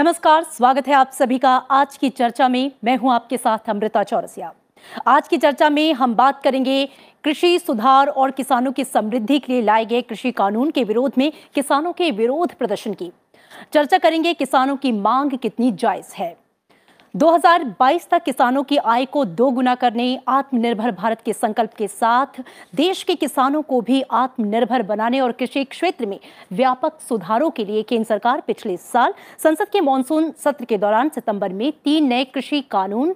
नमस्कार, स्वागत है आप सभी का आज की चर्चा में। मैं हूँ आपके साथ अमृता चौरसिया। आज की चर्चा में हम बात करेंगे कृषि सुधार और किसानों की समृद्धि के लिए लाए गए कृषि कानून के विरोध में किसानों के विरोध प्रदर्शन की। चर्चा करेंगे किसानों की मांग कितनी जायज़ है। 2022 तक किसानों की आय को दोगुना करने, आत्मनिर्भर भारत के संकल्प के साथ देश के किसानों को भी आत्मनिर्भर बनाने और कृषि क्षेत्र में व्यापक सुधारों के लिए केंद्र सरकार पिछले साल संसद के मानसून सत्र के दौरान सितंबर में तीन नए कृषि कानून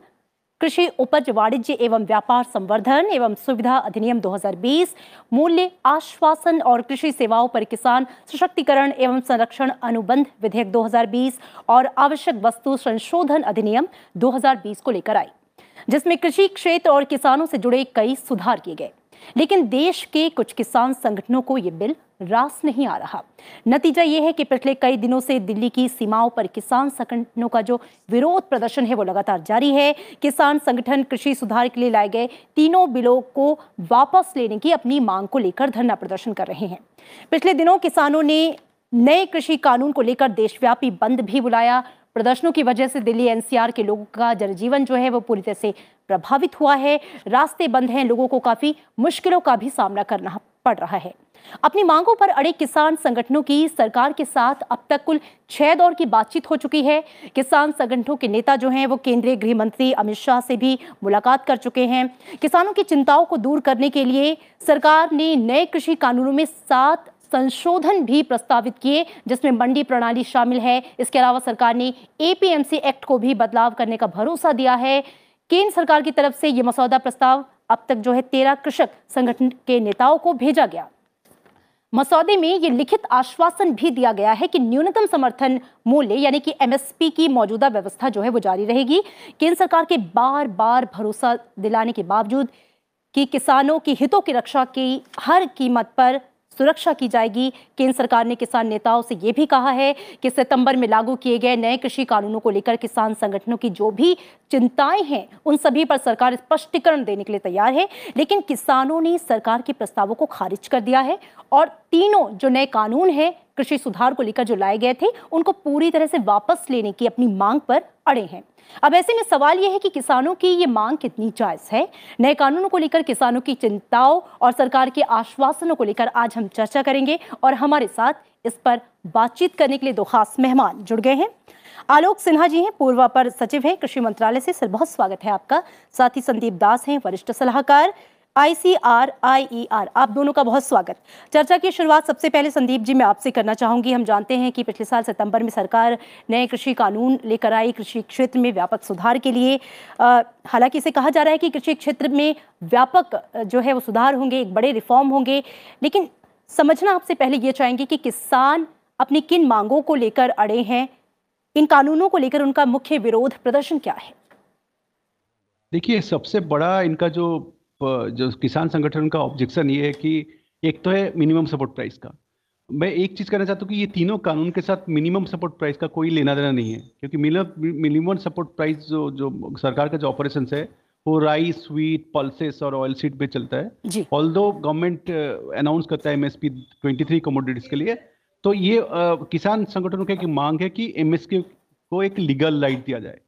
कृषि, उपज, वाणिज्य एवं व्यापार संवर्धन एवं सुविधा अधिनियम 2020 मूल्य, आश्वासन और कृषि सेवाओं पर किसान सशक्तिकरण एवं संरक्षण अनुबंध विधेयक 2020 और आवश्यक वस्तु संशोधन अधिनियम 2020 को लेकर आई, जिसमें कृषि क्षेत्र और किसानों से जुड़े कई सुधार किए गए। लेकिन देश के कुछ किसान संगठनों को ये बिल रास नहीं आ रहा। नतीजा ये है कि पिछले कई दिनों से दिल्ली की सीमाओं पर किसान संगठनों का जो विरोध प्रदर्शन है वो लगातार जारी है। किसान संगठन कृषि सुधार के लिए लाए गए तीनों बिलों को वापस लेने की अपनी मांग को लेकर धरना प्रदर्शन कर रहे हैं। पिछले दिनों किसानों ने नए कृषि कानून को लेकर देशव्यापी बंद भी बुलाया। प्रदर्शनों की वजह से दिल्ली एनसीआर के लोगों का जनजीवन जो है वो पूरी तरह से प्रभावित हुआ है। रास्ते बंद हैं, लोगों को काफ़ी मुश्किलों का भी सामना करना पड़ रहा है। अपनी मांगों पर अड़े किसान संगठनों की सरकार के साथ अब तक कुल छह दौर की बातचीत हो चुकी है। किसान संगठनों के नेता जो हैं, वो केंद्रीय गृह मंत्री अमित शाह से भी मुलाकात कर चुके हैं। किसानों की चिंताओं को दूर करने के लिए सरकार ने नए कृषि कानूनों में सात संशोधन भी प्रस्तावित किए, जिसमें मंडी प्रणाली शामिल है। इसके अलावा सरकार ने एपीएमसी एक्ट को भी बदलाव करने का भरोसा दिया है। केंद्र सरकार की तरफ़ से यह मसौदा प्रस्ताव अब तक जो है तेरह कृषक संगठन के नेताओं को भेजा गया। मसौदे में ये लिखित आश्वासन भी दिया गया है कि न्यूनतम समर्थन मूल्य यानी कि एमएसपी की मौजूदा व्यवस्था जो है वो जारी रहेगी। केंद्र सरकार के बार बार भरोसा दिलाने के बावजूद कि किसानों के हितों की रक्षा की हर कीमत पर सुरक्षा की जाएगी। केंद्र सरकार ने किसान नेताओं से यह भी कहा है कि सितंबर में लागू किए गए नए कृषि कानूनों को लेकर किसान संगठनों की जो भी चिंताएँ हैं, उन सभी पर सरकार स्पष्टीकरण देने के लिए तैयार है। लेकिन किसानों ने सरकार के प्रस्तावों को खारिज कर दिया है और तीनों जो नए कानून हैं कृषि सुधार को लेकर जो लाए गए थे, उनको पूरी तरह से वापस लेने की अपनी मांग पर अड़े हैं। अब ऐसे में सवाल यह है कि किसानों की ये मांग कितनी जायज़ है? नए कानूनों को लेकर किसानों की चिंताओं और सरकार के आश्वासनों को लेकर आज हम चर्चा करेंगे और हमारे साथ इस पर बातचीत करने के लिए दो खास मेहमान जुड़ गए हैं। आलोक सिन्हा जी हैं, पूर्व अपर सचिव हैं, कृषि मंत्रालय से। सर, बहुत स्वागत है आपका। साथ ही संदीप दास हैं, वरिष्ठ सलाहकार। आईसीआर आईईआर आप दोनों का बहुत स्वागत। चर्चा की शुरुआत सबसे पहले संदीप जी मैं आपसे करना चाहूँगी। हम जानते हैं कि पिछले साल सितंबर में सरकार नए कृषि कानून लेकर आई कृषि क्षेत्र में व्यापक सुधार के लिए। हालाँकि इसे कहा जा रहा है कि कृषि क्षेत्र में व्यापक जो है वो सुधार होंगे, एक बड़े रिफॉर्म होंगे। लेकिन समझना आपसे पहले ये चाहेंगे कि किसान अपनी किन मांगों को लेकर अड़े हैं? इन कानूनों को लेकर उनका मुख्य विरोध प्रदर्शन क्या है? देखिए, सबसे बड़ा इनका जो जो किसान संगठन का ऑब्जेक्शन ये है कि एक तो है मिनिमम सपोर्ट प्राइस का। मैं एक चीज़ कहना चाहता हूँ कि ये तीनों कानून के साथ मिनिमम सपोर्ट प्राइस का कोई लेना देना नहीं है क्योंकि मिनिमम सपोर्ट प्राइस जो जो सरकार का जो ऑपरेशन है वो राइस स्वीट पल्सेस और ऑयल सीड पे चलता है। ऑल दो गवर्नमेंट अनाउंस करता है एमएसपी 23 कमोडिटीज के लिए तो ये uh, किसान संगठनों की मांग है कि एमएसपी को एक लीगल लाइट दिया जाए।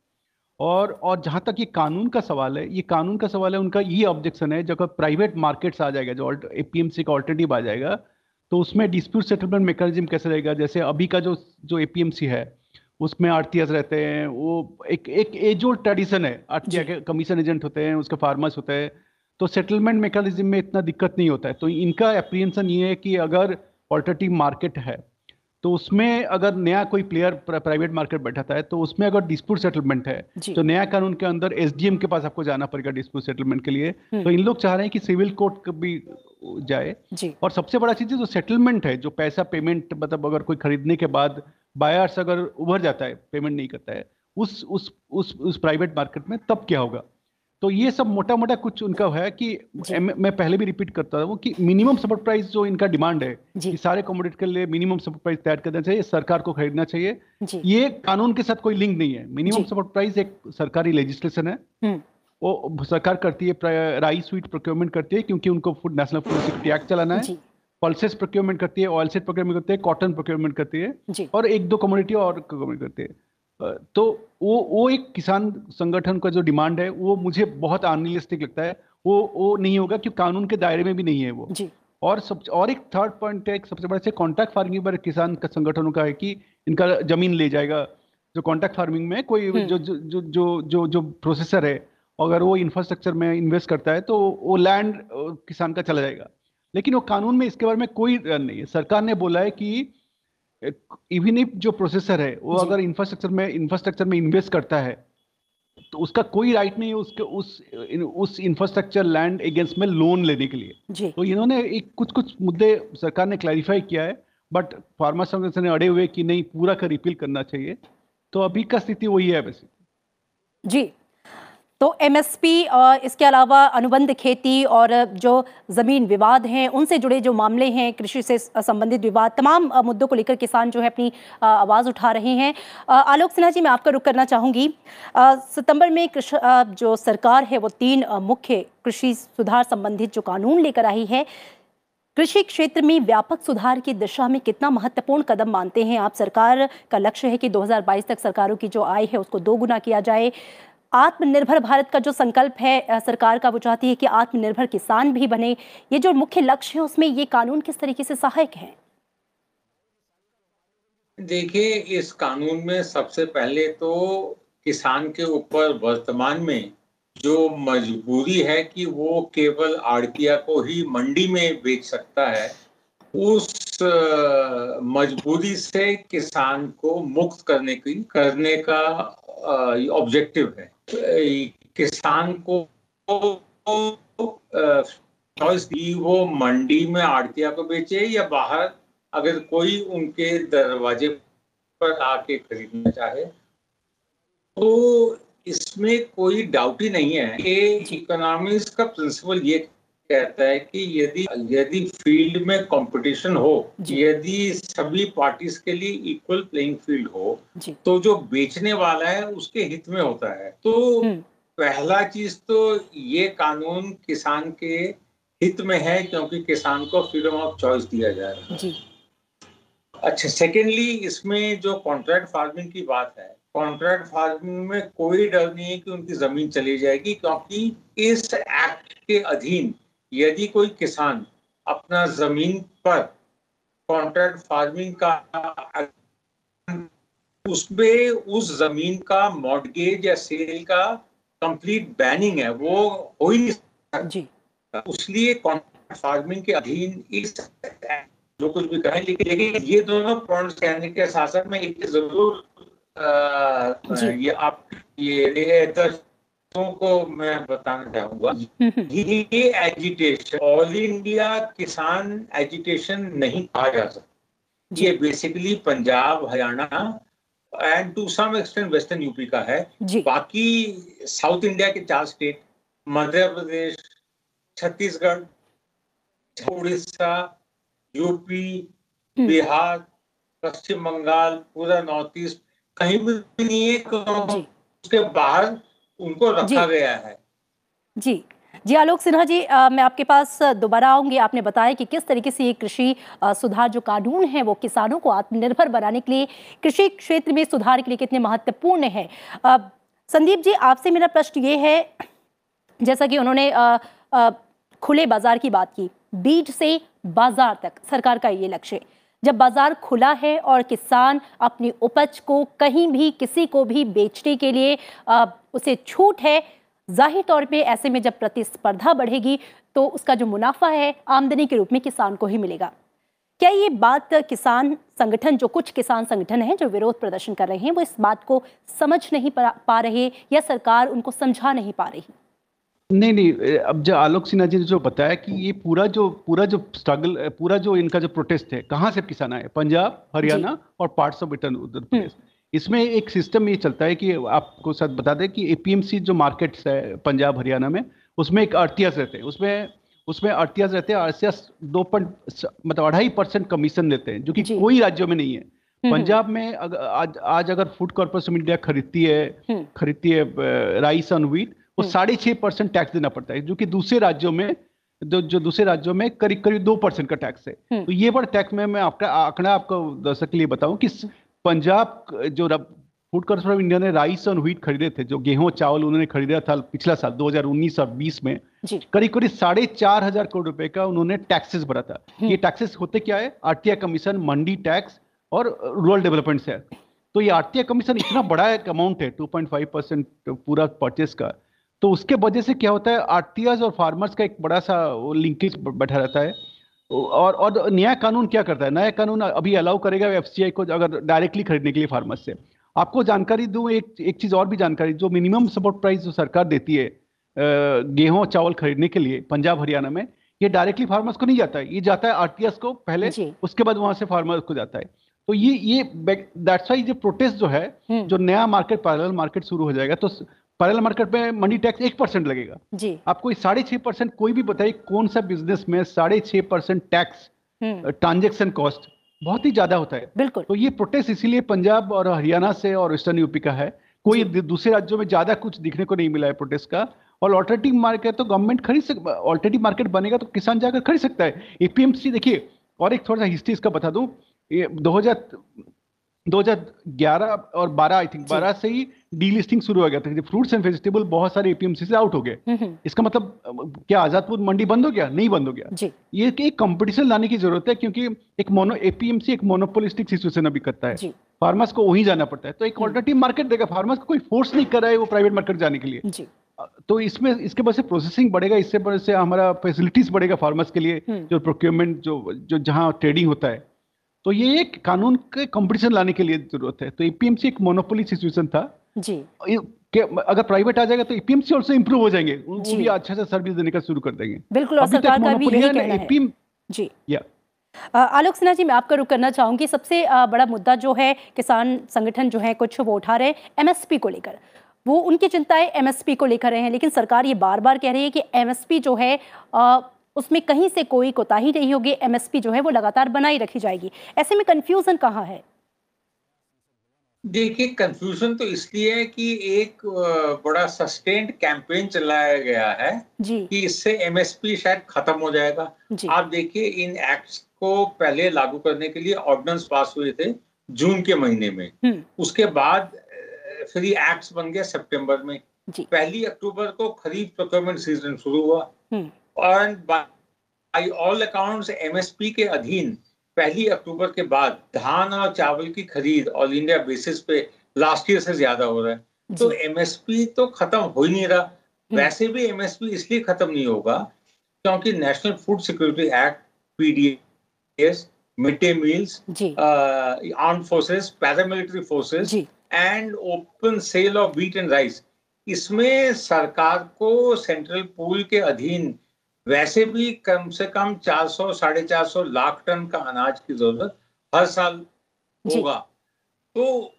और और जहाँ तक ये कानून का सवाल है ये कानून का सवाल है उनका ये ऑब्जेक्शन है जब प्राइवेट मार्केट्स आ जाएगा जो एपीएमसी का ऑल्टरनेटिव आ जाएगा तो उसमें डिस्प्यूट सेटलमेंट मैकेनिज्म कैसे रहेगा? जैसे अभी का जो जो एपीएमसी है उसमें आरटीएस रहते हैं वो एक एक एज ओल्ड ट्रेडिशन है आरटीआई के कमीशन एजेंट होते हैं उसके फार्मर्स होते हैं तो सेटलमेंट मैकेनिज्म में इतना दिक्कत नहीं होता है। तो इनका अप्रीहेंशन ये है कि अगर ऑल्टरनेटिव मार्केट है तो उसमें अगर नया कोई प्लेयर प्राइवेट मार्केट बैठाता है तो उसमें अगर डिस्प्यूट सेटलमेंट है तो नया कानून के अंदर एसडीएम के पास आपको जाना पड़ेगा डिस्प्यूट सेटलमेंट के लिए। हम्म। तो इन लोग चाह रहे हैं कि सिविल कोर्ट भी जाए। और सबसे बड़ा चीज़ जो सेटलमेंट है जो पैसा पेमेंट मतलब अगर कोई खरीदने के बाद बायर्स अगर उभर जाता है पेमेंट नहीं करता है उस उस उस उस प्राइवेट मार्केट में तब क्या होगा? तो ये सब मोटा मोटा कुछ उनका है कि मैं पहले भी रिपीट करता हूँ कि मिनिमम सपोर्ट प्राइस जो इनका डिमांड है कि सारे कमोडिटी के लिए मिनिमम सपोर्ट प्राइस तैयार करना चाहिए सरकार को खरीदना चाहिए। ये कानून के साथ कोई लिंक नहीं है। मिनिमम सपोर्ट प्राइस एक सरकारी लेजिस्लेशन है। हम्म। वो सरकार करती है राइस स्वीट प्रोक्योरमेंट करती है क्योंकि उनको food national food security act चलाना है। पल्सेस प्रोक्योरमेंट करती है ऑयल सेट प्रोक्योरमेंट करती है कॉटन प्रोक्योरमेंट करती है और एक दो कम्युनिटी और करती है। तो वो वो एक किसान संगठन का जो डिमांड है वो मुझे बहुत अनरियलिस्टिक लगता है। वो वो नहीं होगा क्योंकि कानून के दायरे में भी नहीं है वो। जी। और सब और एक थर्ड पॉइंट है सबसे बड़ा से कॉन्ट्रैक्ट फ़ार्मिंग पर किसान का संगठनों का है कि इनका ज़मीन ले जाएगा। जो कॉन्ट्रैक्ट फ़ार्मिंग में कोई हम्म। जो जो जो जो जो जो प्रोसेसर है अगर वो इंफ्रास्ट्रक्चर में इन्वेस्ट करता है तो वो लैंड किसान का चला जाएगा। लेकिन वो कानून में इसके बारे में कोई नहीं है। सरकार ने बोला है कि इवन इफ़ जो प्रोसेसर है वो अगर इंफ्रास्ट्रक्चर में इंफ्रास्ट्रक्चर में इन्वेस्ट करता है तो उसका कोई राइट नहीं है उसके उस उस इंफ्रास्ट्रक्चर लैंड अगेंस्ट में लोन लेने के लिए। तो इन्होंने एक कुछ कुछ मुद्दे सरकार ने क्लैरिफाई किया है बट फार्मा संगठन ने अड़े हुए कि नहीं पूरा का रिपील करना चाहिए। तो अभी का स्थिति वही है वैसे। जी। तो एमएसपी इसके अलावा अनुबंध खेती और जो ज़मीन विवाद हैं, उनसे जुड़े जो मामले हैं, कृषि से संबंधित विवाद, तमाम मुद्दों को लेकर किसान जो है अपनी आवाज़ उठा रहे हैं। आलोक सिन्हा जी, मैं आपका रुख करना चाहूँगी। सितंबर में कृषि जो सरकार है, वो तीन मुख्य कृषि सुधार संबंधित जो कानून लेकर आई है, कृषि क्षेत्र में व्यापक सुधार की दिशा में कितना महत्वपूर्ण कदम मानते हैं आप? सरकार का लक्ष्य है कि 2022 तक सरकारों की जो आय है, उसको दो गुना किया जाए। आत्मनिर्भर भारत का जो संकल्प है सरकार का, वो चाहती है कि आत्मनिर्भर किसान भी बने। ये जो मुख्य लक्ष्य है, उसमें ये कानून किस तरीके से सहायक है? देखिए, इस कानून में सबसे पहले तो किसान के ऊपर वर्तमान में जो मजबूरी है कि वो केवल आड़तिया को ही मंडी में बेच सकता है, उस मजबूरी से किसान को मुक्त करने की करने का ऑब्जेक्टिव है। किसान को चॉइस दी वो मंडी में आड़तिया को बेचे या बाहर अगर कोई उनके दरवाजे पर आके खरीदना चाहे तो इसमें कोई डाउट ही नहीं है कि इकोनॉमिक्स का प्रिंसिपल ये कहता है कि यदि यदि फ़ील्ड में कंपटीशन हो यदि सभी पार्टीज़ के लिए इक्वल प्लेइंग फ़ील्ड हो तो जो बेचने वाला है उसके हित में होता है। तो हम्म। पहला चीज़ तो ये कानून किसान के हित में है क्योंकि किसान को फ्रीडम ऑफ़ चॉइस दिया जा रहा है। अच्छा सेकेंडली इसमें जो कॉन्ट्रैक्ट फ़ार्मिंग की बात है कॉन्ट्रैक्ट फ़ार्मिंग में कोई डर नहीं है कि उनकी ज़मीन चली जाएगी क्योंकि इस एक्ट के अधीन यदि कोई किसान अपना ज़मीन पर कॉन्ट्रैक्ट फ़ार्मिंग का उसमें उस ज़मीन का मॉडगेज या सेल का कंप्लीट बैनिंग है वो हो ही नहीं उसलिए कॉन्ट्रैक्ट फ़ार्मिंग के अधीन इस जो कुछ भी कहें लेकिन लेकिन ये दोनों पॉइंट्स कहने के साथ साथ में एक ज़रूर ये आप ये को मैं बताना चाहूँगा ये एजिटेशन ऑल इंडिया किसान एजिटेशन नहीं कहा जा सकता। ये basically Punjab Haryana and to some extent western UP का है। बाकी साउथ इंडिया के चार स्टेट मध्य प्रदेश छत्तीसगढ़ उड़ीसा यूपी हम्म। बिहार पश्चिम बंगाल पूरा नॉर्थ ईस्ट कहीं भी नहीं है उसके बाहर उनको रखा गया है। जी। जी आलोक सिन्हा जी आ, मैं आपके पास दोबारा आऊँगी। आपने बताया कि किस तरीके से ये कृषि सुधार जो कानून है वो किसानों को आत्मनिर्भर बनाने के लिए कृषि क्षेत्र में सुधार के लिए कितने महत्वपूर्ण है? संदीप जी आपसे मेरा प्रश्न ये है जैसा कि उन्होंने आ, आ, खुले बाज़ार की बात की बीज से बाज़ार तक सरकार का ये लक्ष्य। जब बाज़ार खुला है और किसान अपनी उपज को कहीं भी किसी को भी बेचने के लिए आ, उसे छूट है ज़ाहिर तौर पे ऐसे में जब प्रतिस्पर्धा बढ़ेगी तो उसका जो मुनाफा है आमदनी के रूप में किसान को ही मिलेगा। क्या ये बात किसान संगठन जो कुछ किसान संगठन हैं जो विरोध प्रदर्शन कर रहे हैं वो इस बात को समझ नहीं पा रहे या सरकार उनको समझा नहीं पा रही? नहीं नहीं अब जो आलोक सिन्हा जी ने जो बताया कि ये पूरा जो पूरा जो स्ट्रगल पूरा जो इनका जो प्रोटेस्ट है कहाँ से किसान आए पंजाब हरियाणा और पार्ट्स ऑफ़ उत्तर हम्म। प्रदेश इसमें एक सिस्टम ये चलता है कि आपको साथ बता दें कि एपीएमसी जो मार्केट्स है पंजाब हरियाणा में उसमें एक अड़तियास रहते हैं। उसमें उसमें अड़तियास रहते हैं अड़तियास दो पॉइंट मतलब अढ़ाई परसेंट कमीशन देते हैं जो कि कोई राज्यों में नहीं है। हम्म, हम्म। पंजाब में अग, आज आज अगर फ़ूड कॉर्पोरेशन इंडिया खरीदती है खरीदती है राइस ऑन व्हीट वो हम्म। साढ़े छह परसेंट टैक्स देना पड़ता है जो कि दूसरे राज्यों में जो जो दूसरे राज्यों में करीब करीब दो परसेंट का टैक्स है। हम्म। तो ये बड़ा टैक्स में मैं आपका आंकड़ा आपको दर्शक के लिए बताऊँ कि पंजाब जो फ़ूड कॉर्पोरेशन ऑफ़ इंडिया ने राइस और व्हीट खरीदे थे जो गेहूँ चावल उन्होंने खरीदा था पिछला साल 2019 और 20 में करीब करीब साढ़े चार हज़ार करोड़ रुपए का उन्होंने टैक्सेस भरा था। ये टैक्सेस होते क्या है? आरटीआई कमीशन मंडी टैक्स और रूरल डेवलपमेंट से तो ये आरटीआई कमीशन इतना बड़ा एक अमाउंट है 2.5 परसेंट पूरा परचेस का तो उसके वजह से क्या होता है आरटीआई और फार्मर्स का एक बड़ा सा लिंकेज बैठा रहता है। और और नया कानून क्या करता है? नया कानून अभी अलाउ करेगा एफसीआई को अगर डायरेक्टली खरीदने के लिए फार्मर्स से। आपको जानकारी दूँ एक एक चीज़ और भी जानकारी जो मिनिमम सपोर्ट प्राइस जो सरकार देती है गेहूँ और चावल खरीदने के लिए पंजाब हरियाणा में ये डायरेक्टली फार्मर्स को नहीं जाता है। ये जाता है आरटीएस को पहले उसके बाद वहाँ से फार्मर्स को जाता है। तो ये ये दैट्स वाई जो प्रोटेस्ट जो है हम्म। जो नया मार्केट पैरेलल मार्केट शुरू हो जाएगा तो पैरेलल मार्केट में मनी टैक्स एक परसेंट लगेगा। जी। आपको साढ़े छह परसेंट कोई भी बताइए कौन सा बिज़नेस में साढ़े छह परसेंट टैक्स ट्रांजेक्शन कॉस्ट बहुत ही ज़्यादा होता है। बिल्कुल। तो ये प्रोटेस्ट इसीलिए पंजाब और हरियाणा से और ईस्टर्न यूपी का है। कोई दूसरे राज्यों में ज़्यादा कुछ दिखने को नहीं मिला है प्रोटेस्ट का। और ऑल्टरनेटिव मार्केट तो गवर्नमेंट खरीद सक ऑल्टरनेटिव मार्केट बनेगा तो किसान जाकर खरीद सकता है। एपीएमसी देखिए और एक थोड़ा सा हिस्ट्री इसका बता दूँ। ये 2000 2011 और 12 आई थिंक जी। 12 से ही डीलिस्टिंग शुरू हो गया था। फ्रूट्स एंड वेजिटेबल बहुत सारे एपीएमसी से आउट हो गए। हम्म, हम्म, इसका मतलब क्या आजादपुर मंडी बंद हो गया? नहीं बंद हो गया। ये एक कंपटीशन लाने की ज़रूरत है क्योंकि एक मोनो एपीएमसी एक मोनोपोलिस्टिक सिचुएशन अभी करता है। फार्मर्स को वहीं जाना पड़ता है। तो एक ऑल्टरनेटिव मार्केट देगा। फार्मर्स को कोई फोर्स नहीं कर रहा है वो प्राइवेट मार्केट जाने के लिए। तो इसमें इसके वजह से प्रोसेसिंग बढ़ेगा। इससे वजह से हमारा फैसिलिटीज़ बढ़ेगा फार्मर्स के लिए। हम्म। जो प्रोक्योरमेंट जो जो जहाँ ट्रेडिंग होता है। तो ये एक कानून के कंपटीशन लाने के लिए ज़रूरत है। तो एपीएमसी एक मोनोपोली सिचुएशन था। जी। कि अगर प्राइवेट आ जाएगा तो एपीएमसी ऑल्सो इंप्रूव हो जाएँगे। जी। भी अच्छा सा सर्विस देने का शुरू कर देंगे। बिल्कुल और सरकार का भी यही कहना है। जी। या। आलोक सिन्हा जी मैं आपका रुख करना चाहूँगी। सबसे बड़ा मुद्दा जो है किसान संगठन जो है कुछ वो उठा रहे हैं एमएसपी को लेकर। वो उनकी चिंताएँ एमएसपी को लेकर रहे हैं लेकिन सरकार ये बार बार कह रही है कि एमएसपी जो है अ, उसमें कहीं से कोई कोताही नहीं होगी। एमएसपी जो है वो लगातार बनाई रखी जाएगी। ऐसे में कंफ्यूजन कहाँ है? देखिए कंफ्यूजन तो इसलिए है कि एक बड़ा सस्टेन्ड कैंपेन चलाया गया है जी। कि इससे एमएसपी शायद खत्म हो जाएगा। आप देखिए इन एक्ट्स को पहले लागू करने के लिए ऑर्डिनेंस पास हुए थे जून के महीने में। हम्म। उसके बाद फिर ये एक्ट्स बन गया सितंबर में। पहली अक्टूबर को खरीफ प्रोक्योरमेंट सीज़न शुरू हुआ। हम्म। और बाई ऑल अकाउंट्स एमएसपी के अधीन पहली अक्टूबर के बाद धान और चावल की खरीद ऑल इंडिया बेसिस पे लास्ट ईयर से ज़्यादा हो रहा है। तो एमएसपी तो खत्म हो ही नहीं रहा। हम्म। वैसे भी एमएसपी इसलिए खत्म नहीं होगा क्योंकि national food security act PDS mid day meals arm forces paramilitary forces and open sale of wheat and rice इसमें सरकार को सेंट्रल पूल के अधीन वैसे भी कम से कम 400 साढ़े चार सौ लाख टन का अनाज की ज़रूरत हर साल होगा। तो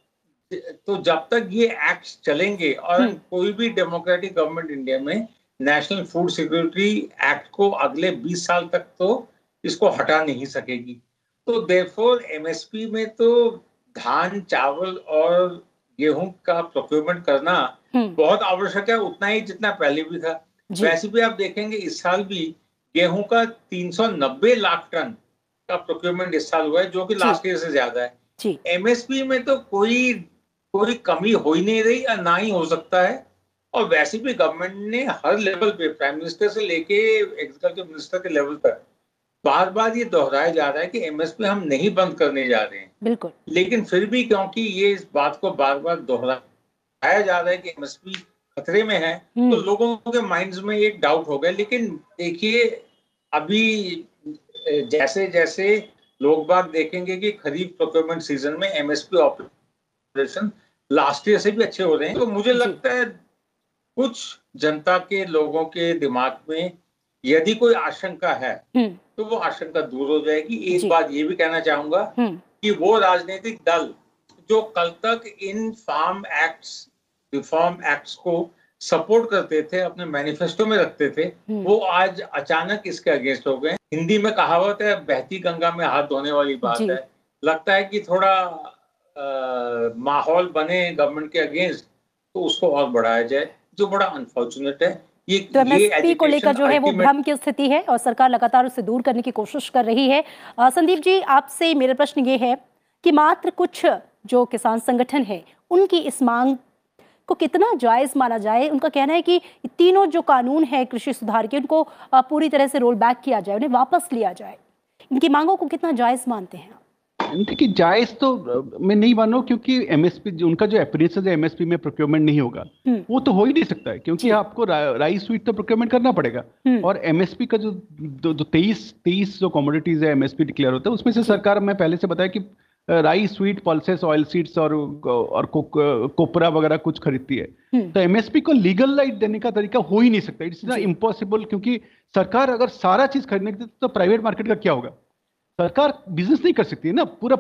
तो जब तक ये एक्ट चलेंगे और हम्म। कोई भी डेमोक्रेटिक गवर्नमेंट इंडिया में नेशनल फ़ूड सिक्योरिटी एक्ट को अगले 20 साल तक तो इसको हटा नहीं सकेगी। तो देयरफॉर एमएसपी में तो धान चावल और गेहूँ का प्रोक्योरमेंट करना हम्म। बहुत आवश्यक है उतना ही जितना पहले भी था। वैसे भी आप देखेंगे इस साल भी गेहूँ का 390 लाख टन का प्रोक्योरमेंट इस साल हुआ है जो कि लास्ट ईयर से ज़्यादा है। एमएसपी में तो कोई कोई कमी हो ही नहीं रही और ना ही हो सकता है। और वैसे भी गवर्नमेंट ने हर लेवल पे प्राइम मिनिस्टर से लेके एग्रीकल्चर मिनिस्टर के लेवल तक बार बार ये दोहराया जा रहा है कि एमएसपी हम नहीं बंद करने जा रहे हैं। बिल्कुल। लेकिन फिर भी क्योंकि ये इस बात को बार बार दोहराया जा रहा है कि एमएसपी खतरे में है तो हम्म। लोगों के माइंड्स में एक डाउट हो गया। लेकिन देखिए अभी जैसे जैसे लोग बाग देखेंगे कि खरीफ प्रोक्योरमेंट सीज़न में एमएसपी ऑपरेशन लास्ट ईयर से भी अच्छे हो रहे हैं। तो मुझे लगता है कुछ जनता के लोगों के दिमाग में यदि कोई आशंका है हम्म। तो वो आशंका दूर हो जाएगी। एक बात ये भी कहना चाहूँगा हम्म। कि वो राजनीतिक दल जो कल तक इन फार्म एक्ट्स रिफॉर्म एक्ट्स को सपोर्ट करते थे अपने मैनिफेस्टो में रखते थे हम्म। वो आज अचानक इसके अगेंस्ट हो गए। हिंदी में कहावत है बहती गंगा में हाथ धोने वाली बात है। लगता है कि थोड़ा अ, माहौल बने गवर्नमेंट के अगेंस्ट तो उसको और बढ़ाया जाए जो बड़ा अनफॉर्चुनेट है। ये तो को लेकर जो है वो भ्रम की स्थिति है और सरकार लगातार उसे दूर करने की कोशिश कर रही है। संदीप जी आपसे मेरा प्रश्न ये है कि मात्र कुछ जो किसान संगठन है उनकी इस मांग को कितना जायज़ माना जाए उनका कहना है कि तीनों जो कानून है कृषि सुधार के उनको पूरी तरह से रोल बैक किया जाए उन्हें वापस लिया जाए। इनकी मांगों को कितना जायज़ मानते हैं देखिए जायज़ तो मैं नहीं मानो क्योंकि एमएसपी उनका जो एपरेशन है एमएसपी में प्रोक्योरमेंट नहीं होगा हम्म। वो तो हो ही नहीं सकता है क्योंकि आपको रा, राइस स्वीट तो प्रोक्योरमेंट करना पड़ेगा। हम्म। और एमएसपी का जो जो तेईस तेईस जो कॉमोडिटीज है एमएसपी डिक्लेयर होता है उसमें से सरकार मैं पहले से बताया कि rice sweet pulses oil seeds और और कोपरा वगैरह कुछ खरीदती है। हम्म। तो एमएसपी को लीगल लाइट देने का तरीका हो ही नहीं सकता। इट्स ना इम्पॉसिबल क्योंकि सरकार अगर सारा चीज़ खरीदने की तो प्राइवेट मार्केट का क्या होगा? सरकार बिज़नेस नहीं कर सकती है ना। पूरा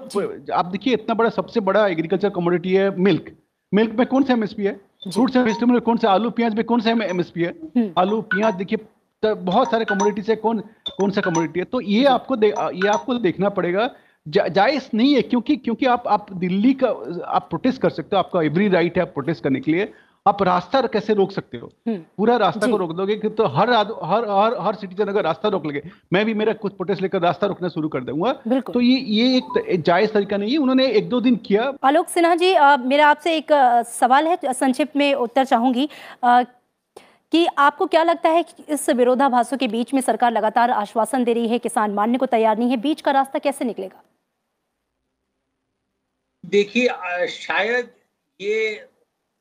आप देखिए इतना बड़ा सबसे बड़ा एग्रीकल्चर कमोडिटी है मिल्क मिल्क में कौन सा एमएसपी है? फ्रूट से वेजिटेबल में कौन सा? आलू प्याज में कौन सा एमएसपी है? हम्म। आलू प्याज देखिए तो बहुत सारे कमोडिटीज है कौन कौन सा कमोडिटी है? तो ये आपको ये आपको देखना पड़ेगा जा, जायज़ नहीं है क्योंकि क्योंकि आप आप दिल्ली का आप प्रोटेस्ट कर सकते हो आपका एवरी राइट है प्रोटेस्ट करने के लिए। आप रास्ता कैसे रोक सकते हो? हम्म। पूरा रास्ता को रोक दोगे कि तो हर हर हर हर सिटीजन अगर रास्ता रोक लगे मैं भी मेरा कुछ प्रोटेस्ट लेकर रास्ता रोकना शुरू कर दूँगा। तो ये ये एक जायज़ तरीका नहीं है उन्होंने एक दो दिन किया। आलोक सिन्हा जी आ, मेरा आपसे एक आ, सवाल है संक्षिप्त में उत्तर चाहूँगी। आ, कि आपको क्या लगता है कि इस विरोधाभासों के बीच में सरकार लगातार आश्वासन दे रही है किसान मानने को तैयार नहीं है बीच का रास्ता कैसे निकलेगा? देखिए शायद ये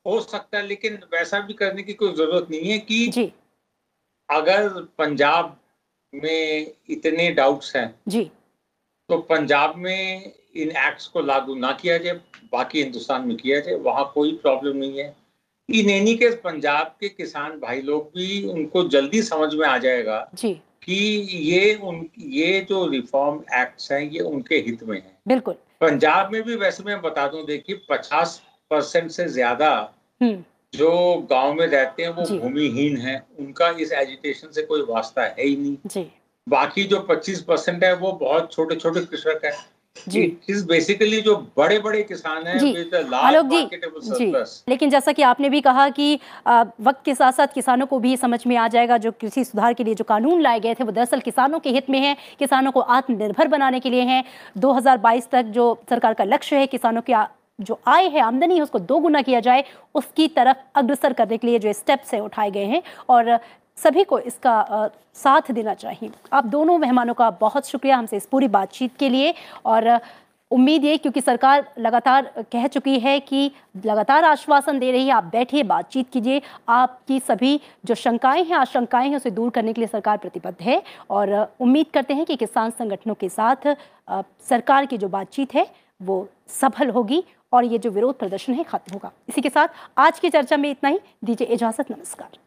हो सकता है लेकिन वैसा भी करने की कोई ज़रूरत नहीं है कि जी। अगर पंजाब में इतने डाउट्स हैं जी। तो पंजाब में इन एक्ट्स को लागू ना किया जाए बाकी हिंदुस्तान में किया जाए वहाँ कोई प्रॉब्लम नहीं है। इन एनी केस पंजाब के किसान भाई लोग भी उनको जल्दी समझ में आ जाएगा जी। कि ये उन ये जो रिफॉर्म एक्ट्स हैं ये उनके हित में है। बिल्कुल। पंजाब में भी वैसे मैं बता दूँ देखिए पचास परसेंट से ज़्यादा हम्म। जो गाँव में रहते हैं वो भूमिहीन हैं। उनका इस एजुटेशन से कोई वास्ता है ही नहीं। जी। बाकी जो 25 परसेंट है वो बहुत छोटे छोटे कृषक है। जी। बेसिकली जो बड़े बड़े किसान हैं आलोक जी जी। लेकिन जैसा कि आपने भी कहा कि आ, वक्त के साथ साथ किसानों को भी समझ में आ जाएगा जो कृषि सुधार के लिए जो कानून लाए गए थे वो दरअसल किसानों के हित में है किसानों को आत्मनिर्भर बनाने के लिए हैं। 2022 तक जो सरकार का लक्ष्य है किसानों की जो आय है आमदनी है उसको दो गुना किया जाए उसकी तरफ़ अग्रसर करने के लिए जो स्टेप्स है उठाए गए हैं। और सभी को इसका साथ देना चाहिए। आप दोनों मेहमानों का बहुत शुक्रिया हमसे इस पूरी बातचीत के लिए। और उम्मीद ये क्योंकि सरकार लगातार कह चुकी है कि लगातार आश्वासन दे रही है, आप बैठिए, बातचीत कीजिए। आपकी सभी जो शंकाएँ हैं, आशंकाएँ हैं, उसे दूर करने के लिए सरकार प्रतिबद्ध है। और उम्मीद करते हैं कि किसान संगठनों के साथ सरकार की जो बातचीत है, वो सफल होगी और ये जो विरोध प्रदर्शन है, खत्म होगा। इसी के साथ आज की चर्चा में इतना ही। दीजिए इजाज़त, नमस्कार।